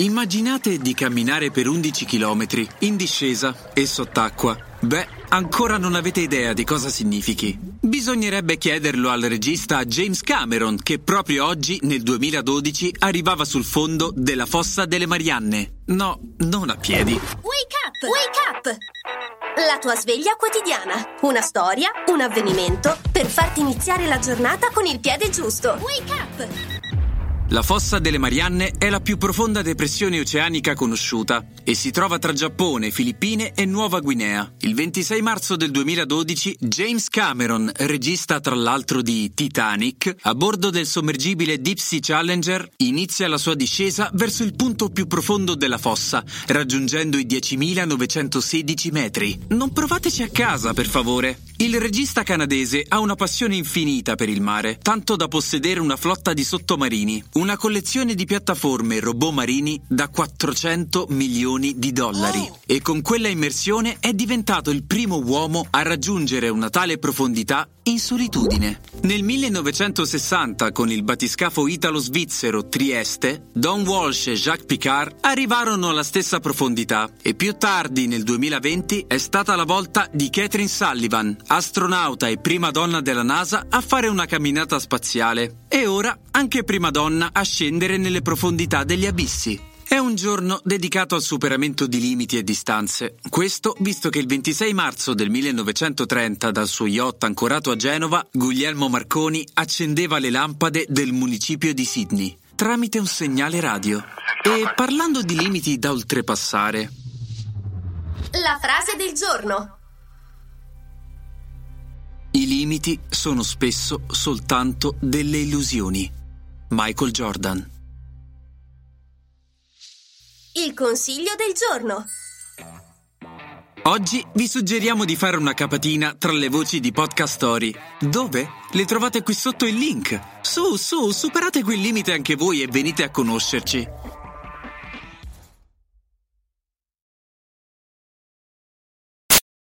Immaginate di camminare per 11 km in discesa e sott'acqua. Beh, ancora non avete idea di cosa significhi. Bisognerebbe chiederlo al regista James Cameron, che proprio oggi, nel 2012, arrivava sul fondo della fossa delle Marianne. No, non a piedi. Wake up! Wake up! La tua sveglia quotidiana. Una storia, un avvenimento per farti iniziare la giornata con il piede giusto. Wake up! La fossa delle Marianne è la più profonda depressione oceanica conosciuta e si trova tra Giappone, Filippine e Nuova Guinea. Il 26 marzo del 2012 James Cameron, regista tra l'altro di Titanic, a bordo del sommergibile Deep Sea Challenger, inizia la sua discesa verso il punto più profondo della fossa, raggiungendo i 10.916 metri. Non provateci a casa, per favore. Il regista canadese ha una passione infinita per il mare, tanto da possedere una flotta di sottomarini, una collezione di piattaforme e robot marini da 400 milioni di dollari. E con quella immersione è diventato il primo uomo a raggiungere una tale profondità in solitudine. Nel 1960, con il batiscafo italo-svizzero Trieste, Don Walsh e Jacques Picard arrivarono alla stessa profondità e più tardi, nel 2020, è stata la volta di Catherine Sullivan, astronauta e prima donna della NASA, a fare una camminata spaziale. E ora anche prima donna a scendere nelle profondità degli abissi. È un giorno dedicato al superamento di limiti e distanze. Questo visto che il 26 marzo del 1930 dal suo yacht ancorato a Genova, Guglielmo Marconi accendeva le lampade del municipio di Sydney tramite un segnale radio. E parlando di limiti da oltrepassare, La frase del giorno. I limiti sono spesso soltanto delle illusioni. Michael Jordan. Il consiglio del giorno. Oggi vi suggeriamo di fare una capatina tra le voci di Podcast Story. Dove? Le trovate qui sotto il link. Su, su, superate quel limite anche voi e venite a conoscerci.